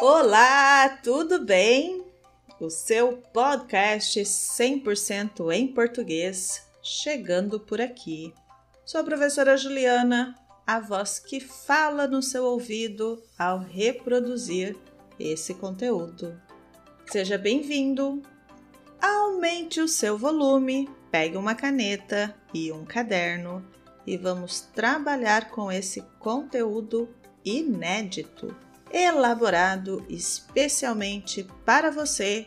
Olá, tudo bem? O seu podcast 100% em português chegando por aqui. Sou a professora Juliana, a voz que fala no seu ouvido ao reproduzir esse conteúdo. Seja bem-vindo! Aumente o seu volume, pegue uma caneta e um caderno e vamos trabalhar com esse conteúdo inédito, elaborado especialmente para você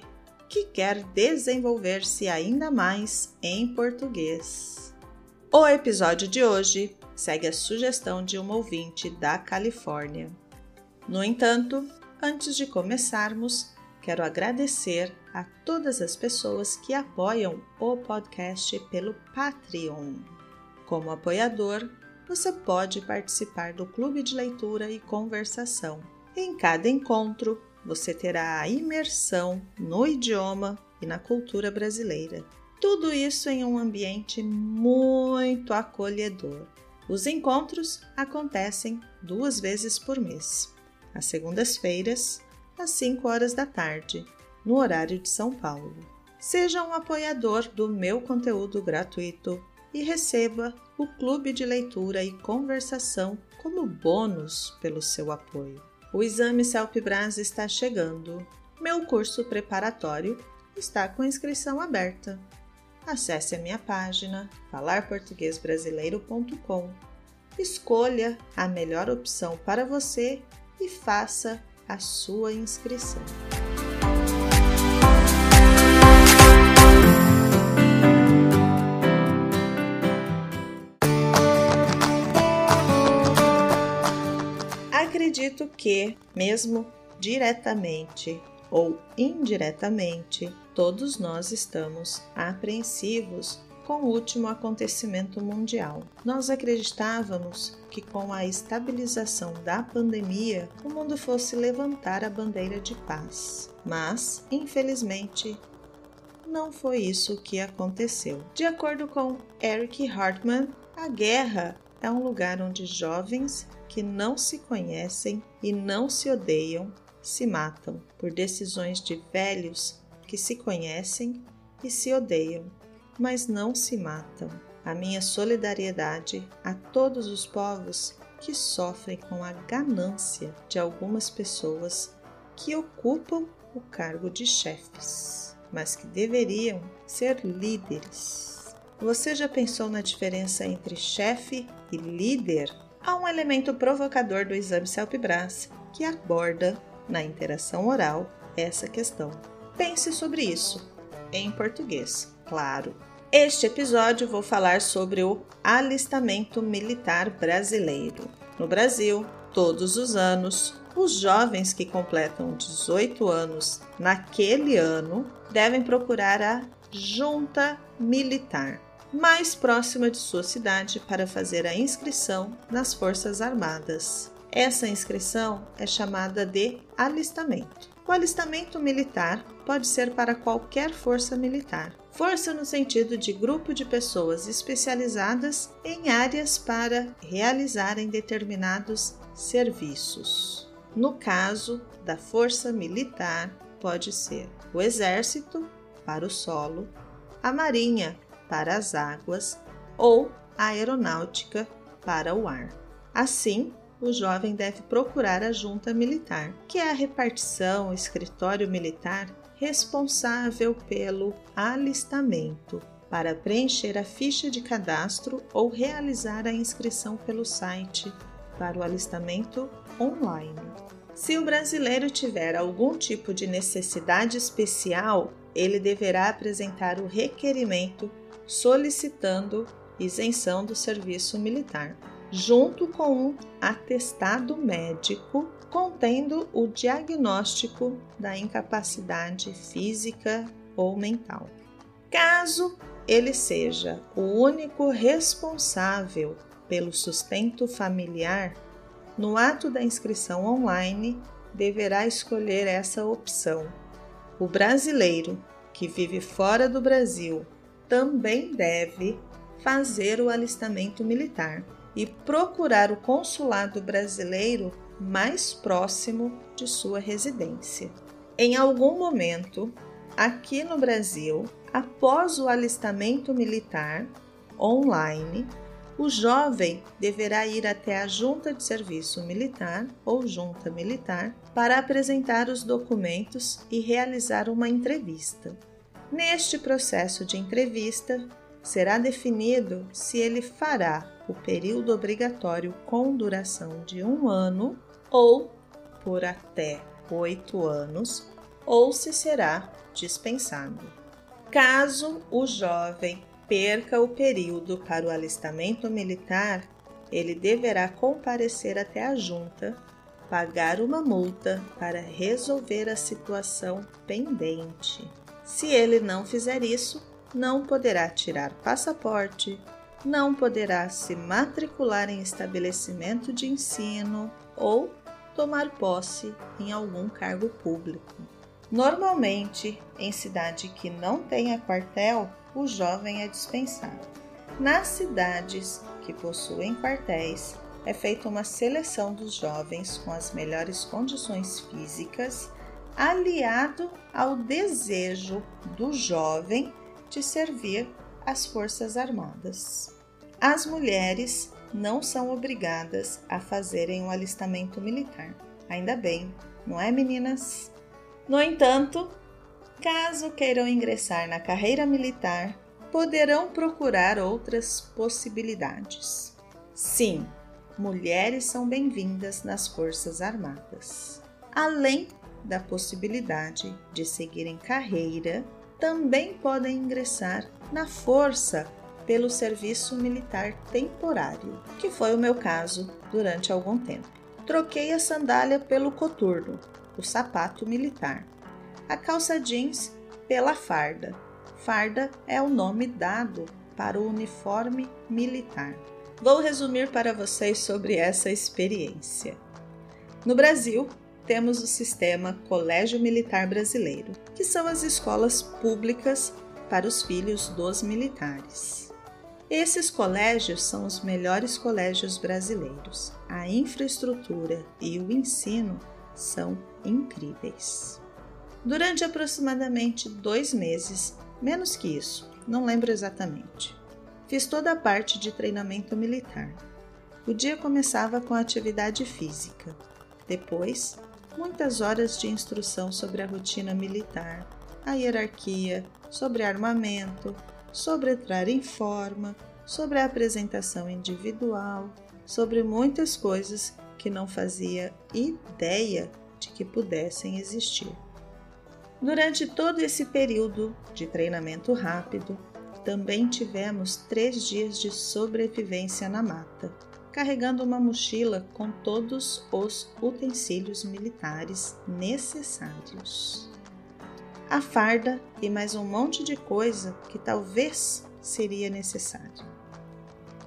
que quer desenvolver-se ainda mais em português. O episódio de hoje segue a sugestão de um ouvinte da Califórnia. No entanto, antes de começarmos, quero agradecer a todas as pessoas que apoiam o podcast pelo Patreon. Como apoiador, você pode participar do clube de leitura e conversação. Em cada encontro, você terá a imersão no idioma e na cultura brasileira. Tudo isso em um ambiente muito acolhedor. Os encontros acontecem duas vezes por mês, às segundas-feiras às 5 horas da tarde, no horário de São Paulo. Seja um apoiador do meu conteúdo gratuito e receba o clube de leitura e conversação como bônus pelo seu apoio. O exame CELP-BRAS está chegando. Meu curso preparatório está com inscrição aberta. Acesse a minha página falarportuguesbrasileiro.com. Escolha a melhor opção para você e faça a sua inscrição. Acredito que, mesmo diretamente ou indiretamente, todos nós estamos apreensivos com o último acontecimento mundial. Nós acreditávamos que com a estabilização da pandemia, o mundo fosse levantar a bandeira de paz. Mas, infelizmente, não foi isso que aconteceu. De acordo com Eric Hartman, a guerra é um lugar onde jovens que não se conhecem e não se odeiam se matam por decisões de velhos que se conhecem e se odeiam mas não se matam. A minha solidariedade a todos os povos que sofrem com a ganância de algumas pessoas que ocupam o cargo de chefes, mas que deveriam ser líderes. Você já pensou na diferença entre chefe e líder? Há um elemento provocador do exame CELP-BRAS que aborda, na interação oral, essa questão. Pense sobre isso, em português, claro. Este episódio vou falar sobre o alistamento militar brasileiro. No Brasil, todos os anos, os jovens que completam 18 anos naquele ano devem procurar a junta militar mais próxima de sua cidade para fazer a inscrição nas Forças Armadas. Essa inscrição é chamada de alistamento. O alistamento militar pode ser para qualquer força militar. Força no sentido de grupo de pessoas especializadas em áreas para realizarem determinados serviços. No caso da força militar, pode ser o exército para o solo, a marinha para as águas ou a aeronáutica para o ar. Assim, o jovem deve procurar a junta militar, que é a repartição, escritório militar responsável pelo alistamento, para preencher a ficha de cadastro ou realizar a inscrição pelo site para o alistamento online. Se o brasileiro tiver algum tipo de necessidade especial, ele deverá apresentar o requerimento solicitando isenção do serviço militar junto com um atestado médico contendo o diagnóstico da incapacidade física ou mental. Caso ele seja o único responsável pelo sustento familiar, no ato da inscrição online deverá escolher essa opção. O brasileiro que vive fora do Brasil também deve fazer o alistamento militar e procurar o consulado brasileiro mais próximo de sua residência. Em algum momento, aqui no Brasil, após o alistamento militar online, o jovem deverá ir até a junta de serviço militar ou junta militar para apresentar os documentos e realizar uma entrevista. Neste processo de entrevista, será definido se ele fará o período obrigatório com duração de um ano ou por até oito anos, ou se será dispensado. Caso o jovem perca o período para o alistamento militar, ele deverá comparecer até a junta, pagar uma multa para resolver a situação pendente. Se ele não fizer isso, não poderá tirar passaporte, não poderá se matricular em estabelecimento de ensino ou tomar posse em algum cargo público. Normalmente, em cidade que não tenha quartel, o jovem é dispensado. Nas cidades que possuem quartéis, é feita uma seleção dos jovens com as melhores condições físicas, aliado ao desejo do jovem de servir as Forças Armadas. As mulheres não são obrigadas a fazerem o um alistamento militar. Ainda bem, não é, meninas? No entanto, Caso queiram ingressar na carreira militar, poderão procurar outras possibilidades. Sim, mulheres são bem-vindas nas Forças Armadas. Além da possibilidade de seguirem carreira, também podem ingressar na Força pelo serviço militar temporário, que foi o meu caso durante algum tempo. Troquei a sandália pelo coturno, o sapato militar, a calça jeans pela farda. Farda é o nome dado para o uniforme militar. Vou resumir para vocês sobre essa experiência. No Brasil, temos o sistema Colégio Militar Brasileiro, que são as escolas públicas para os filhos dos militares. Esses colégios são os melhores colégios brasileiros. A infraestrutura e o ensino são incríveis. Durante aproximadamente dois meses, menos que isso, não lembro exatamente. Fiz toda a parte de treinamento militar. O dia começava com atividade física, depois, muitas horas de instrução sobre a rotina militar, a hierarquia, sobre armamento, sobre entrar em forma, sobre a apresentação individual, sobre muitas coisas que não fazia ideia de que pudessem existir. Durante todo esse período de treinamento rápido, também tivemos três dias de sobrevivência na mata, carregando uma mochila com todos os utensílios militares necessários. A farda e mais um monte de coisa que talvez seria necessário.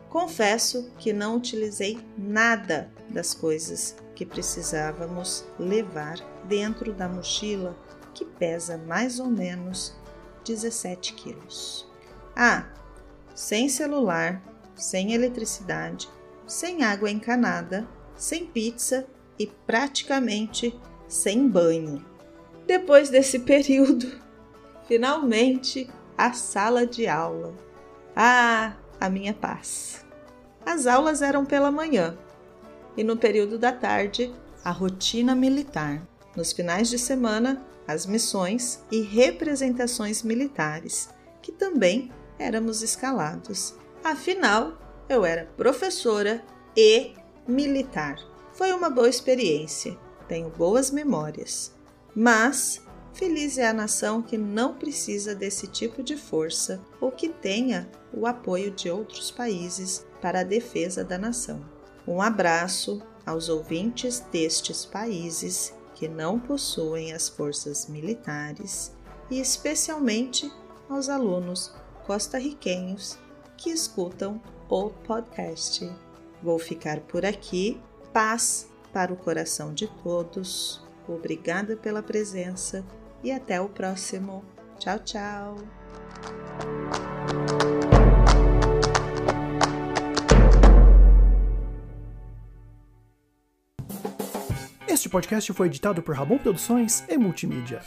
Confesso que não utilizei nada das coisas que precisávamos levar dentro da mochila que pesa mais ou menos 17 quilos. Ah, sem celular, sem eletricidade, sem água encanada, sem pizza e praticamente sem banho. Depois desse período, finalmente a sala de aula. Ah, a minha paz. As aulas eram pela manhã e no período da tarde a rotina militar. Nos finais de semana, as missões e representações militares, que também éramos escalados. Afinal, eu era professora e militar. Foi uma boa experiência, tenho boas memórias. Mas feliz é a nação que não precisa desse tipo de força ou que tenha o apoio de outros países para a defesa da nação. Um abraço aos ouvintes destes países que não possuem as forças militares e especialmente aos alunos costarriquenhos que escutam o podcast. Vou ficar por aqui. Paz para o coração de todos. Obrigada pela presença e até o próximo. Tchau, tchau. Este podcast foi editado por Rabon Produções e Multimídia.